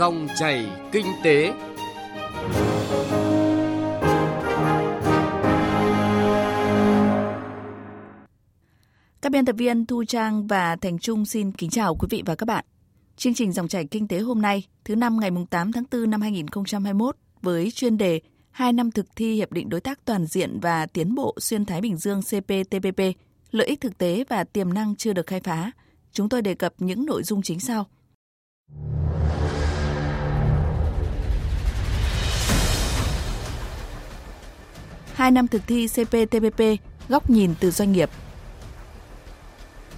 Dòng chảy kinh tế. Các biên tập viên Thu Trang và Thành Trung xin kính chào quý vị và các bạn. Chương trình Dòng chảy kinh tế hôm nay, thứ năm ngày 8 tháng 4 năm 2021 với chuyên đề 2 năm thực thi Hiệp định Đối tác Toàn diện và Tiến bộ Xuyên Thái Bình Dương CPTPP, lợi ích thực tế và tiềm năng chưa được khai phá. Chúng tôi đề cập những nội dung chính sau. Hai năm thực thi CPTPP, góc nhìn từ doanh nghiệp.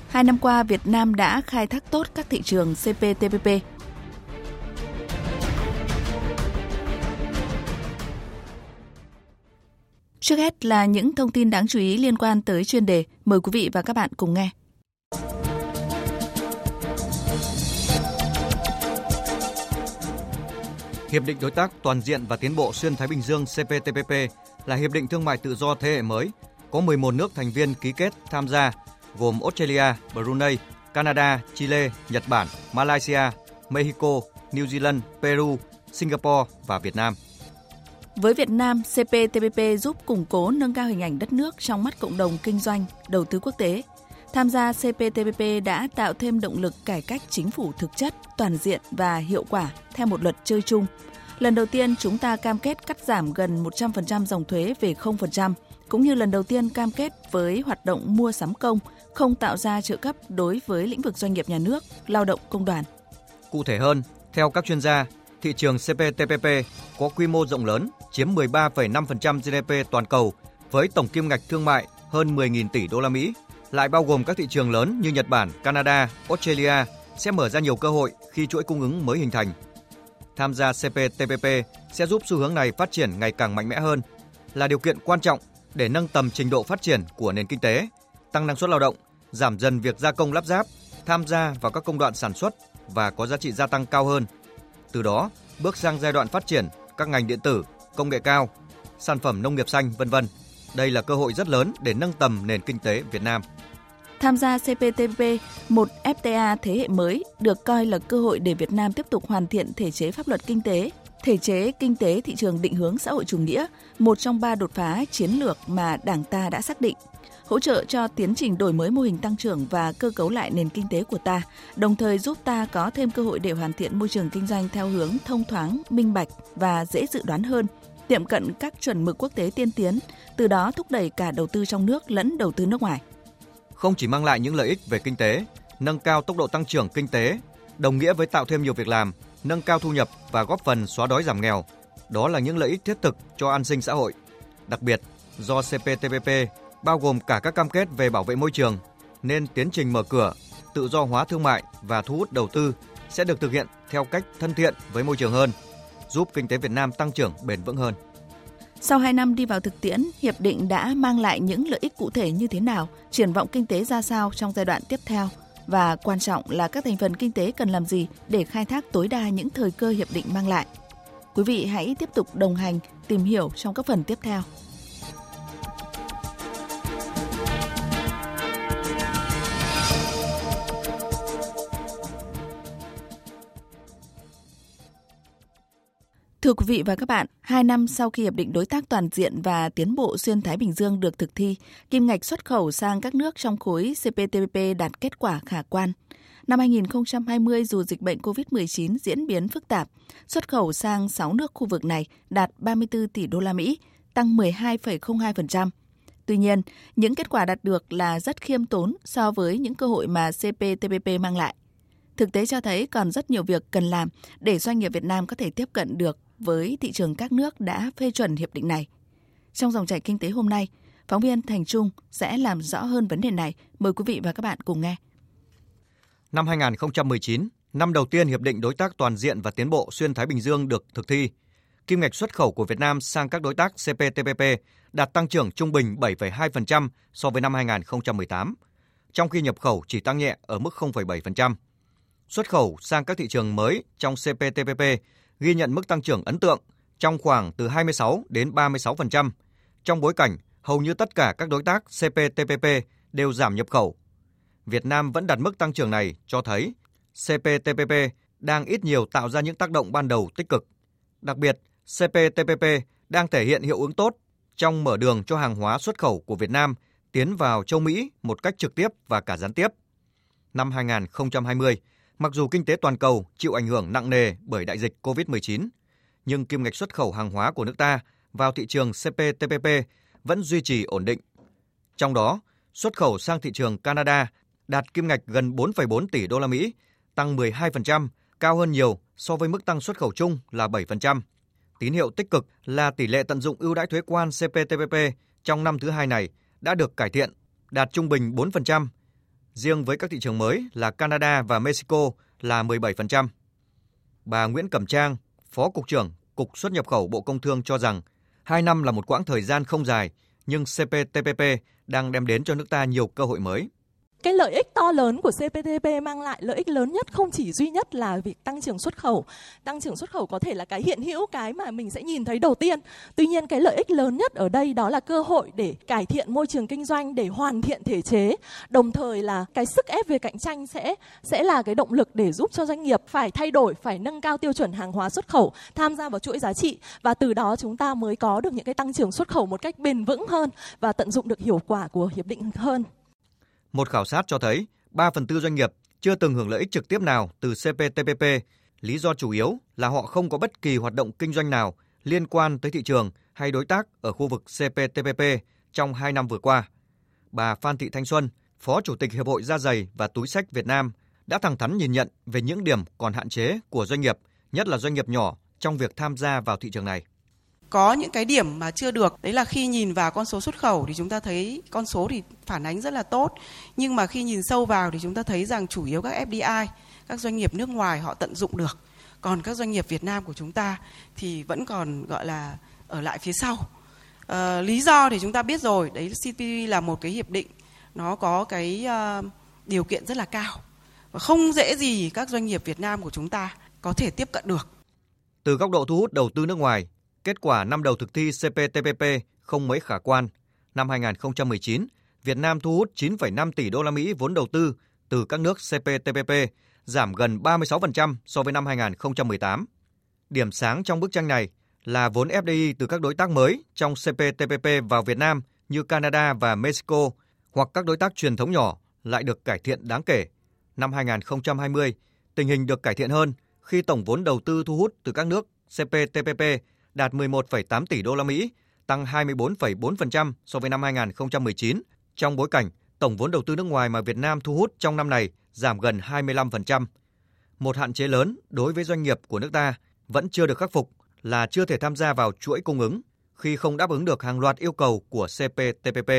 Hai năm qua, Việt Nam đã khai thác tốt các thị trường CPTPP. Trước hết là những thông tin đáng chú ý liên quan tới chuyên đề. Mời quý vị và các bạn cùng nghe. Hiệp định Đối tác Toàn diện và Tiến bộ Xuyên Thái Bình Dương CPTPP là hiệp định thương mại tự do thế hệ mới, có 11 nước thành viên ký kết tham gia, gồm Australia, Brunei, Canada, Chile, Nhật Bản, Malaysia, Mexico, New Zealand, Peru, Singapore và Việt Nam. Với Việt Nam, CPTPP giúp củng cố nâng cao hình ảnh đất nước trong mắt cộng đồng kinh doanh, đầu tư quốc tế. Tham gia CPTPP đã tạo thêm động lực cải cách chính phủ thực chất, toàn diện và hiệu quả theo một luật chơi chung. Lần đầu tiên chúng ta cam kết cắt giảm gần 100% dòng thuế về 0%, cũng như lần đầu tiên cam kết với hoạt động mua sắm công, không tạo ra trợ cấp đối với lĩnh vực doanh nghiệp nhà nước, lao động công đoàn. Cụ thể hơn, theo các chuyên gia, thị trường CPTPP có quy mô rộng lớn, chiếm 13,5% GDP toàn cầu với tổng kim ngạch thương mại hơn 10.000 tỷ đô la Mỹ, lại bao gồm các thị trường lớn như Nhật Bản, Canada, Australia sẽ mở ra nhiều cơ hội khi chuỗi cung ứng mới hình thành. Tham gia CPTPP sẽ giúp xu hướng này phát triển ngày càng mạnh mẽ hơn, là điều kiện quan trọng để nâng tầm trình độ phát triển của nền kinh tế, tăng năng suất lao động, giảm dần việc gia công lắp ráp, tham gia vào các công đoạn sản xuất và có giá trị gia tăng cao hơn. Từ đó, bước sang giai đoạn phát triển các ngành điện tử, công nghệ cao, sản phẩm nông nghiệp xanh, vân vân. Đây là cơ hội rất lớn để nâng tầm nền kinh tế Việt Nam. Tham gia CPTPP, một FTA thế hệ mới được coi là cơ hội để Việt Nam tiếp tục hoàn thiện thể chế pháp luật kinh tế, thể chế kinh tế thị trường định hướng xã hội chủ nghĩa, một trong ba đột phá chiến lược mà Đảng ta đã xác định hỗ trợ cho tiến trình đổi mới mô hình tăng trưởng và cơ cấu lại nền kinh tế của ta, đồng thời giúp ta có thêm cơ hội để hoàn thiện môi trường kinh doanh theo hướng thông thoáng, minh bạch và dễ dự đoán hơn, tiệm cận các chuẩn mực quốc tế tiên tiến, từ đó thúc đẩy cả đầu tư trong nước lẫn đầu tư nước ngoài. Không chỉ mang lại những lợi ích về kinh tế, nâng cao tốc độ tăng trưởng kinh tế, đồng nghĩa với tạo thêm nhiều việc làm, nâng cao thu nhập và góp phần xóa đói giảm nghèo. Đó là những lợi ích thiết thực cho an sinh xã hội. Đặc biệt, do CPTPP bao gồm cả các cam kết về bảo vệ môi trường, nên tiến trình mở cửa, tự do hóa thương mại và thu hút đầu tư sẽ được thực hiện theo cách thân thiện với môi trường hơn, giúp kinh tế Việt Nam tăng trưởng bền vững hơn. Sau 2 năm đi vào thực tiễn, hiệp định đã mang lại những lợi ích cụ thể như thế nào, triển vọng kinh tế ra sao trong giai đoạn tiếp theo và quan trọng là các thành phần kinh tế cần làm gì để khai thác tối đa những thời cơ hiệp định mang lại. Quý vị hãy tiếp tục đồng hành tìm hiểu trong các phần tiếp theo. Thưa quý vị và các bạn, hai năm sau khi Hiệp định Đối tác Toàn diện và Tiến bộ Xuyên Thái Bình Dương được thực thi, kim ngạch xuất khẩu sang các nước trong khối CPTPP đạt kết quả khả quan. Năm 2020, dù dịch bệnh COVID-19 diễn biến phức tạp, xuất khẩu sang 6 nước khu vực này đạt 34 tỷ đô la Mỹ, tăng 12,02%. Tuy nhiên, những kết quả đạt được là rất khiêm tốn so với những cơ hội mà CPTPP mang lại. Thực tế cho thấy còn rất nhiều việc cần làm để doanh nghiệp Việt Nam có thể tiếp cận được với thị trường các nước đã phê chuẩn hiệp định này. Trong dòng chảy kinh tế hôm nay, phóng viên Thành Trung sẽ làm rõ hơn vấn đề này. Mời quý vị và các bạn cùng nghe. Năm 2019, năm đầu tiên Hiệp định Đối tác Toàn diện và Tiến bộ Xuyên Thái Bình Dương được thực thi, kim ngạch xuất khẩu của Việt Nam sang các đối tác CPTPP đạt tăng trưởng trung bình 7,2% so với năm 2018, trong khi nhập khẩu chỉ tăng nhẹ ở mức 0,7%. Xuất khẩu sang các thị trường mới trong CPTPP ghi nhận mức tăng trưởng ấn tượng trong khoảng từ 26 đến 36%, trong bối cảnh hầu như tất cả các đối tác CPTPP đều giảm nhập khẩu. Việt Nam vẫn đạt mức tăng trưởng này cho thấy CPTPP đang ít nhiều tạo ra những tác động ban đầu tích cực. Đặc biệt, CPTPP đang thể hiện hiệu ứng tốt trong mở đường cho hàng hóa xuất khẩu của Việt Nam tiến vào châu Mỹ một cách trực tiếp và cả gián tiếp. Năm 2020, mặc dù kinh tế toàn cầu chịu ảnh hưởng nặng nề bởi đại dịch COVID-19, nhưng kim ngạch xuất khẩu hàng hóa của nước ta vào thị trường CPTPP vẫn duy trì ổn định. Trong đó, xuất khẩu sang thị trường Canada đạt kim ngạch gần 4,4 tỷ đô la Mỹ, tăng 12%, cao hơn nhiều so với mức tăng xuất khẩu chung là 7%. Tín hiệu tích cực là tỷ lệ tận dụng ưu đãi thuế quan CPTPP trong năm thứ hai này đã được cải thiện, đạt trung bình 4%. Riêng với các thị trường mới là Canada và Mexico là 17%. Bà Nguyễn Cẩm Trang, Phó Cục trưởng Cục xuất nhập khẩu Bộ Công Thương cho rằng, hai năm là một quãng thời gian không dài, nhưng CPTPP đang đem đến cho nước ta nhiều cơ hội mới cái lợi ích to lớn của CPTPP mang lại lợi ích lớn nhất không chỉ duy nhất là việc tăng trưởng xuất khẩu. Tăng trưởng xuất khẩu có thể là cái hiện hữu cái mà mình sẽ nhìn thấy đầu tiên. Tuy nhiên cái lợi ích lớn nhất ở đây đó là cơ hội để cải thiện môi trường kinh doanh, để hoàn thiện thể chế. Đồng thời là cái sức ép về cạnh tranh sẽ sẽ là cái động lực để giúp cho doanh nghiệp phải thay đổi, phải nâng cao tiêu chuẩn hàng hóa xuất khẩu, tham gia vào chuỗi giá trị và từ đó chúng ta mới có được những cái tăng trưởng xuất khẩu một cách bền vững hơn và tận dụng được hiệu quả của hiệp định hơn. Một khảo sát cho thấy 3 phần tư doanh nghiệp chưa từng hưởng lợi ích trực tiếp nào từ CPTPP. Lý do chủ yếu là họ không có bất kỳ hoạt động kinh doanh nào liên quan tới thị trường hay đối tác ở khu vực CPTPP trong 2 năm vừa qua. Bà Phan Thị Thanh Xuân, Phó Chủ tịch Hiệp hội Da giày và Túi sách Việt Nam đã thẳng thắn nhìn nhận về những điểm còn hạn chế của doanh nghiệp, nhất là doanh nghiệp nhỏ trong việc tham gia vào thị trường này có những cái điểm mà chưa được. Đấy là khi nhìn vào con số xuất khẩu thì chúng ta thấy con số thì phản ánh rất là tốt. Nhưng mà khi nhìn sâu vào thì chúng ta thấy rằng chủ yếu các FDI các doanh nghiệp nước ngoài họ tận dụng được. Còn các doanh nghiệp Việt Nam của chúng ta thì vẫn còn gọi là ở lại phía sau. À, lý do thì chúng ta biết rồi đấy CPTPP là một cái hiệp định nó có cái uh, điều kiện rất là cao. Và không dễ gì các doanh nghiệp Việt Nam của chúng ta có thể tiếp cận được. Từ góc độ thu hút đầu tư nước ngoài Kết quả năm đầu thực thi CPTPP không mấy khả quan. Năm 2019, Việt Nam thu hút 9,5 tỷ đô la Mỹ vốn đầu tư từ các nước CPTPP, giảm gần 36% so với năm 2018. Điểm sáng trong bức tranh này là vốn FDI từ các đối tác mới trong CPTPP vào Việt Nam như Canada và Mexico hoặc các đối tác truyền thống nhỏ lại được cải thiện đáng kể. Năm 2020, tình hình được cải thiện hơn khi tổng vốn đầu tư thu hút từ các nước CPTPP đạt 11,8 tỷ đô la Mỹ, tăng 24,4% so với năm 2019, trong bối cảnh tổng vốn đầu tư nước ngoài mà Việt Nam thu hút trong năm này giảm gần 25%. Một hạn chế lớn đối với doanh nghiệp của nước ta vẫn chưa được khắc phục là chưa thể tham gia vào chuỗi cung ứng khi không đáp ứng được hàng loạt yêu cầu của CPTPP.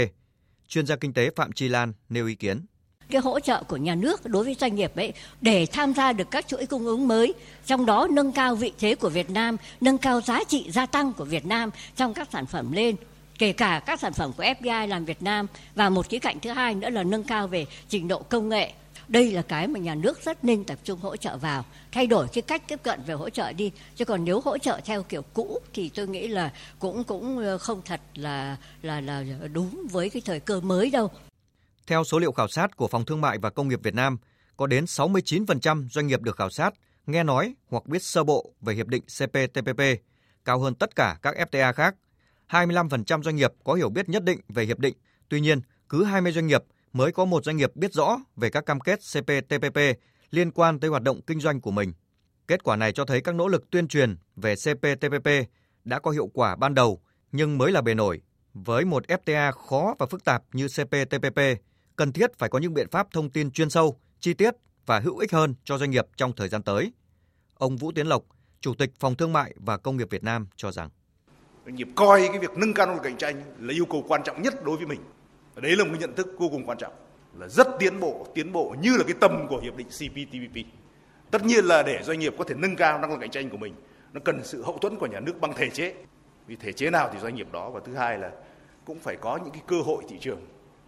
Chuyên gia kinh tế Phạm Chi Lan nêu ý kiến cái hỗ trợ của nhà nước đối với doanh nghiệp ấy để tham gia được các chuỗi cung ứng mới, trong đó nâng cao vị thế của Việt Nam, nâng cao giá trị gia tăng của Việt Nam trong các sản phẩm lên kể cả các sản phẩm của FDI làm Việt Nam và một khía cạnh thứ hai nữa là nâng cao về trình độ công nghệ. Đây là cái mà nhà nước rất nên tập trung hỗ trợ vào, thay đổi cái cách tiếp cận về hỗ trợ đi. Chứ còn nếu hỗ trợ theo kiểu cũ thì tôi nghĩ là cũng cũng ờ, không thật là là là đúng với cái thời cơ mới đâu. Theo số liệu khảo sát của Phòng Thương mại và Công nghiệp Việt Nam, có đến 69% doanh nghiệp được khảo sát nghe nói hoặc biết sơ bộ về hiệp định CPTPP, cao hơn tất cả các FTA khác. 25% doanh nghiệp có hiểu biết nhất định về hiệp định. Tuy nhiên, cứ 20 doanh nghiệp mới có một doanh nghiệp biết rõ về các cam kết CPTPP liên quan tới hoạt động kinh doanh của mình. Kết quả này cho thấy các nỗ lực tuyên truyền về CPTPP đã có hiệu quả ban đầu nhưng mới là bề nổi. Với một FTA khó và phức tạp như CPTPP, cần thiết phải có những biện pháp thông tin chuyên sâu, chi tiết và hữu ích hơn cho doanh nghiệp trong thời gian tới. Ông Vũ Tiến Lộc, Chủ tịch Phòng Thương mại và Công nghiệp Việt Nam cho rằng doanh nghiệp coi cái việc nâng cao năng lực cạnh tranh là yêu cầu quan trọng nhất đối với mình. Đấy là một nhận thức vô cùng quan trọng, là rất tiến bộ, tiến bộ như là cái tầm của hiệp định CPTPP. Tất nhiên là để doanh nghiệp có thể nâng cao năng lực cạnh tranh của mình, nó cần sự hậu thuẫn của nhà nước bằng thể chế. Vì thể chế nào thì doanh nghiệp đó và thứ hai là cũng phải có những cái cơ hội thị trường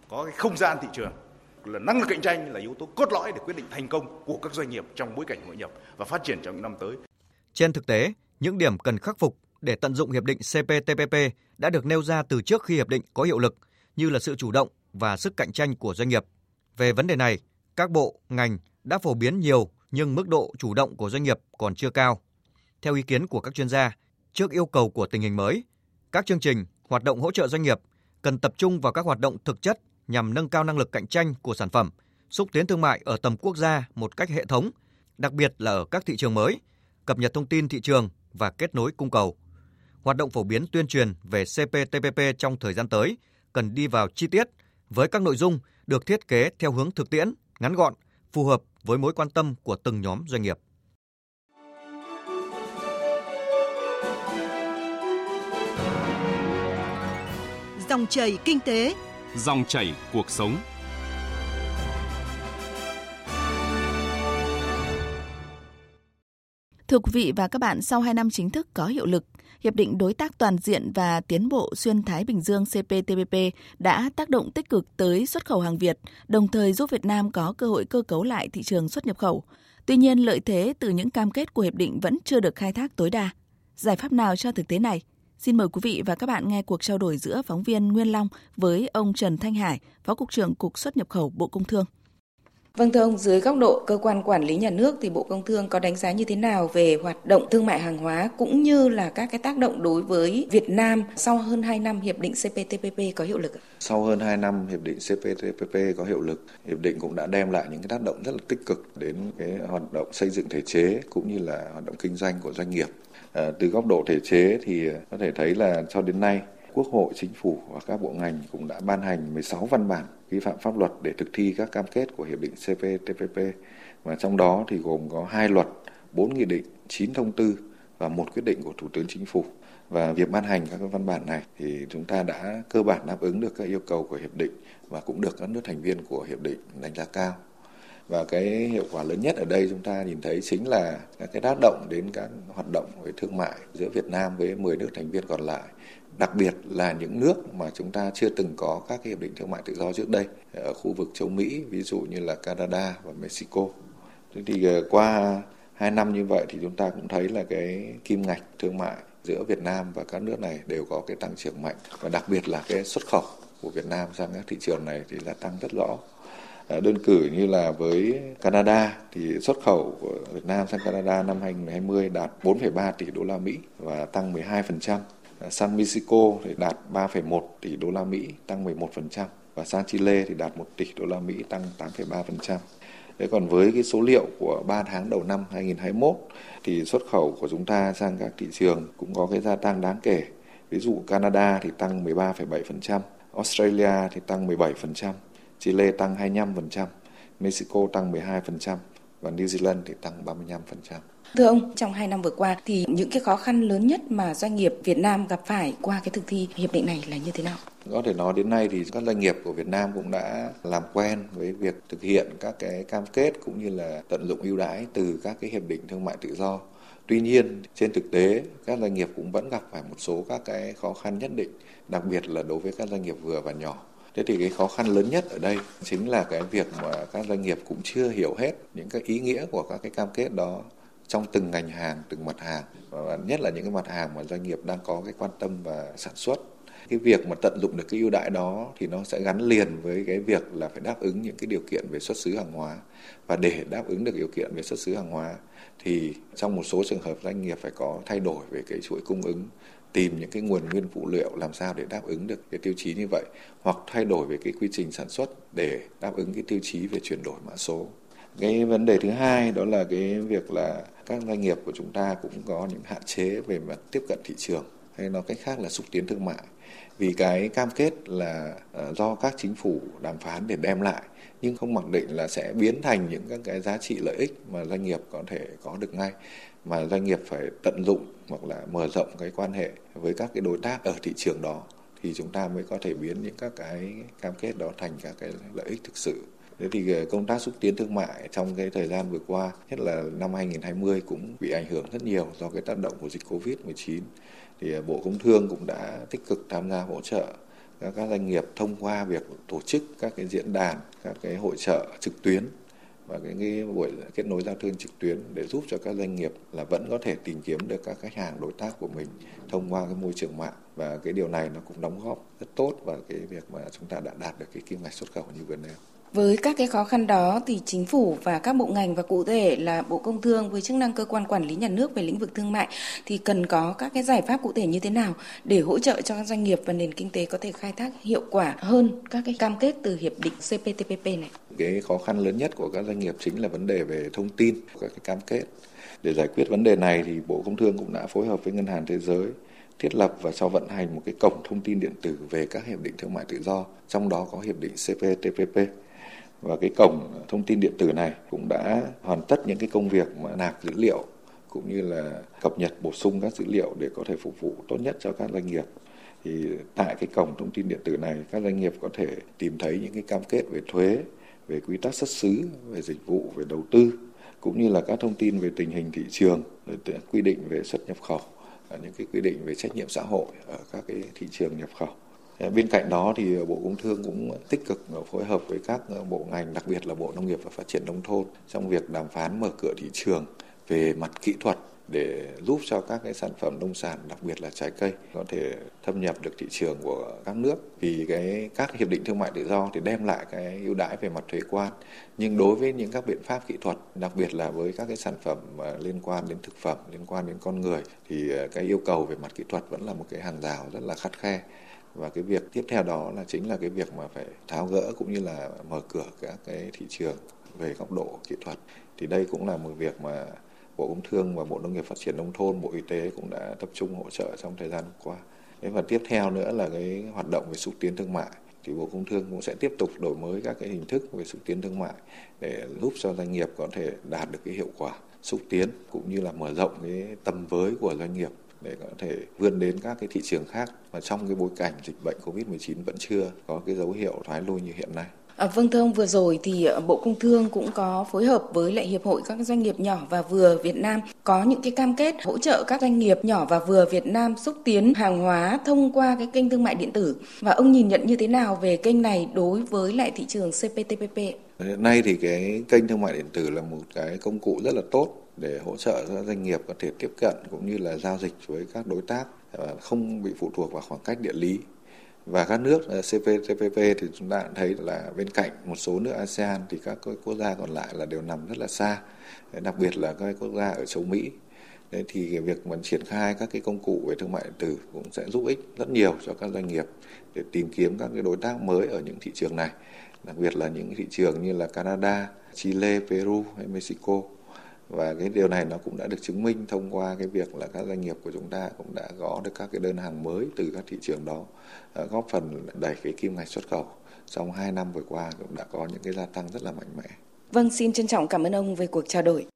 có cái không gian thị trường là năng lực cạnh tranh là yếu tố cốt lõi để quyết định thành công của các doanh nghiệp trong bối cảnh hội nhập và phát triển trong những năm tới. Trên thực tế, những điểm cần khắc phục để tận dụng hiệp định CPTPP đã được nêu ra từ trước khi hiệp định có hiệu lực, như là sự chủ động và sức cạnh tranh của doanh nghiệp. Về vấn đề này, các bộ, ngành đã phổ biến nhiều nhưng mức độ chủ động của doanh nghiệp còn chưa cao. Theo ý kiến của các chuyên gia, trước yêu cầu của tình hình mới, các chương trình, hoạt động hỗ trợ doanh nghiệp cần tập trung vào các hoạt động thực chất nhằm nâng cao năng lực cạnh tranh của sản phẩm, xúc tiến thương mại ở tầm quốc gia một cách hệ thống, đặc biệt là ở các thị trường mới, cập nhật thông tin thị trường và kết nối cung cầu. Hoạt động phổ biến tuyên truyền về CPTPP trong thời gian tới cần đi vào chi tiết với các nội dung được thiết kế theo hướng thực tiễn, ngắn gọn, phù hợp với mối quan tâm của từng nhóm doanh nghiệp. Dòng chảy kinh tế, dòng chảy cuộc sống. Thưa quý vị và các bạn, sau 2 năm chính thức có hiệu lực, Hiệp định Đối tác Toàn diện và Tiến bộ Xuyên Thái Bình Dương CPTPP đã tác động tích cực tới xuất khẩu hàng Việt, đồng thời giúp Việt Nam có cơ hội cơ cấu lại thị trường xuất nhập khẩu. Tuy nhiên, lợi thế từ những cam kết của hiệp định vẫn chưa được khai thác tối đa. Giải pháp nào cho thực tế này? Xin mời quý vị và các bạn nghe cuộc trao đổi giữa phóng viên Nguyên Long với ông Trần Thanh Hải, Phó Cục trưởng Cục xuất nhập khẩu Bộ Công Thương. Vâng thưa ông, dưới góc độ cơ quan quản lý nhà nước thì Bộ Công Thương có đánh giá như thế nào về hoạt động thương mại hàng hóa cũng như là các cái tác động đối với Việt Nam sau hơn 2 năm hiệp định CPTPP có hiệu lực? Sau hơn 2 năm hiệp định CPTPP có hiệu lực, hiệp định cũng đã đem lại những cái tác động rất là tích cực đến cái hoạt động xây dựng thể chế cũng như là hoạt động kinh doanh của doanh nghiệp. Ờ, từ góc độ thể chế thì ờ, có thể thấy là cho đến nay Quốc hội, Chính phủ và các bộ ngành cũng đã ban hành 16 văn bản vi phạm pháp luật để thực thi các cam kết của Hiệp định CPTPP. Và trong đó thì gồm có hai luật, 4 nghị định, 9 thông tư và một quyết định của Thủ tướng Chính phủ. Và việc ban hành các văn bản này thì chúng ta đã cơ bản đáp ứng được các yêu cầu của Hiệp định và cũng được các nước thành viên của Hiệp định đánh giá cao và cái hiệu quả lớn nhất ở đây chúng ta nhìn thấy chính là các cái tác động đến các hoạt động về thương mại giữa Việt Nam với 10 nước thành viên còn lại đặc biệt là những nước mà chúng ta chưa từng có các cái hiệp định thương mại tự do trước đây, ở khu vực châu Mỹ, ví dụ như là Canada và Mexico. Thế thì ờ, qua hai năm như vậy thì chúng ta cũng thấy là cái kim ngạch thương mại giữa Việt Nam và các nước này đều có cái tăng trưởng mạnh và đặc biệt là cái xuất khẩu của Việt Nam sang các thị trường này thì là tăng rất rõ. Ờ, đơn cử như là với Canada thì xuất khẩu của Việt Nam sang Canada năm 2020 đạt 4,3 tỷ đô la Mỹ và tăng 12%. Ờ, sang Mexico thì đạt 3,1 tỷ đô la Mỹ, tăng 11% và sang Chile thì đạt 1 tỷ đô la Mỹ, tăng 8,3%. Thế còn với cái số liệu của 3 tháng đầu năm 2021 thì xuất khẩu của chúng ta sang các thị trường cũng có cái gia tăng đáng kể. Ví dụ Canada thì tăng 13,7%, Australia thì tăng 17%, Chile tăng 25%, Mexico tăng 12% và New Zealand thì tăng 35%. Thưa ông, trong 2 năm vừa qua thì những cái khó khăn lớn nhất mà doanh nghiệp Việt Nam gặp phải qua cái thực thi hiệp định này là như thế nào? Có thể nói đến nay thì các doanh nghiệp của Việt Nam cũng đã làm quen với việc thực hiện các cái cam kết cũng như là tận dụng ưu đãi từ các cái hiệp định thương mại tự do. Tuy nhiên, trên thực tế, các doanh nghiệp cũng vẫn gặp phải một số các cái khó khăn nhất định, đặc biệt là đối với các doanh nghiệp vừa và nhỏ. Thế thì cái khó khăn lớn nhất ở đây chính là cái việc mà các doanh nghiệp cũng chưa hiểu hết những cái ý nghĩa của các cái cam kết đó trong từng ngành hàng, từng mặt hàng. Và nhất là những cái mặt hàng mà doanh nghiệp đang có cái quan tâm và sản xuất. Cái việc mà tận dụng được cái ưu đãi đó thì nó sẽ gắn liền với cái việc là phải đáp ứng những cái điều kiện về xuất xứ hàng hóa. Và để đáp ứng được điều kiện về xuất xứ hàng hóa thì trong một số trường hợp doanh nghiệp phải có thay đổi về cái chuỗi cung ứng tìm những cái nguồn nguyên phụ liệu làm sao để đáp ứng được cái tiêu chí như vậy, hoặc thay đổi về cái quy trình sản xuất để đáp ứng cái tiêu chí về chuyển đổi mã số. Cái vấn đề thứ hai đó là cái việc là các doanh nghiệp của chúng ta cũng có những hạn chế về mặt tiếp cận thị trường, hay nói cách khác là xúc tiến thương mại. Vì cái cam kết là ờ, do các chính phủ đàm phán để đem lại, nhưng không mặc định là sẽ biến thành những các cái giá trị lợi ích mà doanh nghiệp có thể có được ngay mà doanh nghiệp phải tận dụng hoặc là mở rộng cái quan hệ với các cái đối tác ở thị trường đó thì chúng ta mới có thể biến những các cái cam kết đó thành các cái lợi ích thực sự Thế thì ờ, công tác xúc tiến thương mại trong cái thời gian vừa qua, nhất là năm 2020 cũng bị ảnh hưởng rất nhiều do cái tác động của dịch Covid-19. Thì ờ, Bộ Công Thương cũng đã tích cực tham gia hỗ trợ các, các doanh nghiệp thông qua việc tổ chức các cái diễn đàn, các cái hội trợ trực tuyến và cái, cái buổi kết nối giao thương trực tuyến để giúp cho các doanh nghiệp là vẫn có thể tìm kiếm được các khách hàng đối tác của mình thông qua cái môi trường mạng và cái điều này nó cũng đóng góp rất tốt vào cái việc mà chúng ta đã đạt được cái kim ngạch xuất khẩu như vừa nêu. Với các cái khó khăn đó thì chính phủ và các bộ ngành và cụ thể là Bộ Công Thương với chức năng cơ quan quản lý nhà nước về lĩnh vực thương mại thì cần có các cái giải pháp cụ thể như thế nào để hỗ trợ cho các doanh nghiệp và nền kinh tế có thể khai thác hiệu quả hơn các cái cam kết từ hiệp định CPTPP này. Cái khó khăn lớn nhất của các doanh nghiệp chính là vấn đề về thông tin, các cái cam kết. Để giải quyết vấn đề này thì Bộ Công Thương cũng đã phối hợp với Ngân hàng Thế giới thiết lập và cho vận hành một cái cổng thông tin điện tử về các hiệp định thương mại tự do, trong đó có hiệp định CPTPP. Và cái cổng thông tin điện tử này cũng đã hoàn tất những cái công việc mà nạp dữ liệu cũng như là cập nhật bổ sung các dữ liệu để có thể phục vụ tốt nhất cho các doanh nghiệp. Thì tại cái cổng thông tin điện tử này các doanh nghiệp có thể tìm thấy những cái cam kết về thuế, về quy tắc xuất xứ, về dịch vụ, về đầu tư cũng như là các thông tin về tình hình thị trường, quy định về xuất nhập khẩu những cái quy định về trách nhiệm xã hội ở các cái thị trường nhập khẩu. Ờ, bên cạnh đó thì ờ, Bộ Công Thương cũng tích cực ờ, phối hợp với các bộ ngành, đặc biệt là Bộ Nông nghiệp và Phát triển Nông thôn trong việc đàm phán mở cửa thị trường về mặt kỹ thuật để giúp cho các cái sản phẩm nông sản đặc biệt là trái cây có thể thâm nhập được thị trường của các nước. Vì cái các hiệp định thương mại tự do thì đem lại cái ưu đãi về mặt thuế quan. Nhưng đối với những các biện pháp kỹ thuật đặc biệt là với các cái sản phẩm liên quan đến thực phẩm liên quan đến con người thì cái yêu cầu về mặt kỹ thuật vẫn là một cái hàng rào rất là khắt khe và cái việc tiếp theo đó là chính là cái việc mà phải tháo gỡ cũng như là mở cửa các cái thị trường về góc độ kỹ thuật. Thì đây cũng là một việc mà Bộ Công Thương và Bộ Nông nghiệp Phát triển Nông thôn, Bộ Y tế cũng đã tập trung hỗ trợ trong thời gian qua. Thế và tiếp theo nữa là cái hoạt động về xúc tiến thương mại. Thì Bộ Công Thương cũng sẽ tiếp tục đổi mới các cái hình thức về xúc tiến thương mại để giúp cho doanh nghiệp có thể đạt được cái hiệu quả xúc tiến cũng như là mở rộng cái tầm với của doanh nghiệp để có thể vươn đến các cái thị trường khác và trong cái bối cảnh dịch bệnh Covid-19 vẫn chưa có cái dấu hiệu thoái lui như hiện nay. À, vâng thưa ông vừa rồi thì ờ, Bộ Công Thương cũng có phối hợp với lại Hiệp hội các doanh nghiệp nhỏ và vừa Việt Nam có những cái cam kết hỗ trợ các doanh nghiệp nhỏ và vừa Việt Nam xúc tiến hàng hóa thông qua cái kênh thương mại điện tử và ông nhìn nhận như thế nào về kênh này đối với lại thị trường CPTPP? Hiện nay thì cái kênh thương mại điện tử là một cái công cụ rất là tốt để hỗ trợ cho doanh nghiệp có thể tiếp cận cũng như là giao dịch với các đối tác à, không bị phụ thuộc vào khoảng cách địa lý. Và các nước à, CPTPP thì chúng ta thấy là bên cạnh một số nước ASEAN thì các quốc gia còn lại là đều nằm rất là xa, đặc biệt là các quốc gia ở châu Mỹ. Đấy thì cái việc mà triển khai các cái công cụ về thương mại điện tử cũng sẽ giúp ích rất nhiều cho các doanh nghiệp để tìm kiếm các cái đối tác mới ở những thị trường này, đặc biệt là những thị trường như là Canada, Chile, Peru hay Mexico và cái điều này nó cũng đã được chứng minh thông qua cái việc là các doanh nghiệp của chúng ta cũng đã gõ được các cái đơn hàng mới từ các thị trường đó ờ, góp phần đẩy cái kim ngạch xuất khẩu trong 2 năm vừa qua cũng đã có những cái gia tăng rất là mạnh mẽ. Vâng, xin trân trọng cảm ơn ông về cuộc trao đổi.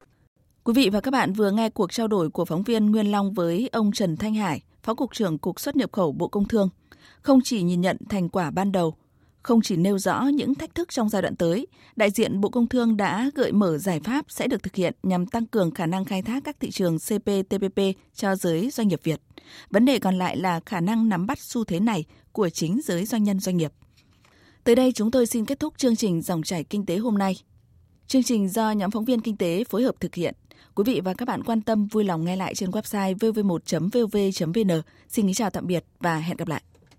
Quý vị và các bạn vừa nghe cuộc trao đổi của phóng viên Nguyên Long với ông Trần Thanh Hải, Phó Cục trưởng Cục xuất nhập khẩu Bộ Công Thương. Không chỉ nhìn nhận thành quả ban đầu, không chỉ nêu rõ những thách thức trong giai đoạn tới, đại diện Bộ Công Thương đã gợi mở giải pháp sẽ được thực hiện nhằm tăng cường khả năng khai thác các thị trường CPTPP cho giới doanh nghiệp Việt. Vấn đề còn lại là khả năng nắm bắt xu thế này của chính giới doanh nhân doanh nghiệp. Tới đây chúng tôi xin kết thúc chương trình Dòng chảy kinh tế hôm nay. Chương trình do nhóm phóng viên kinh tế phối hợp thực hiện. Quý vị và các bạn quan tâm vui lòng nghe lại trên website vv1.vv.vn. Xin kính chào tạm biệt và hẹn gặp lại.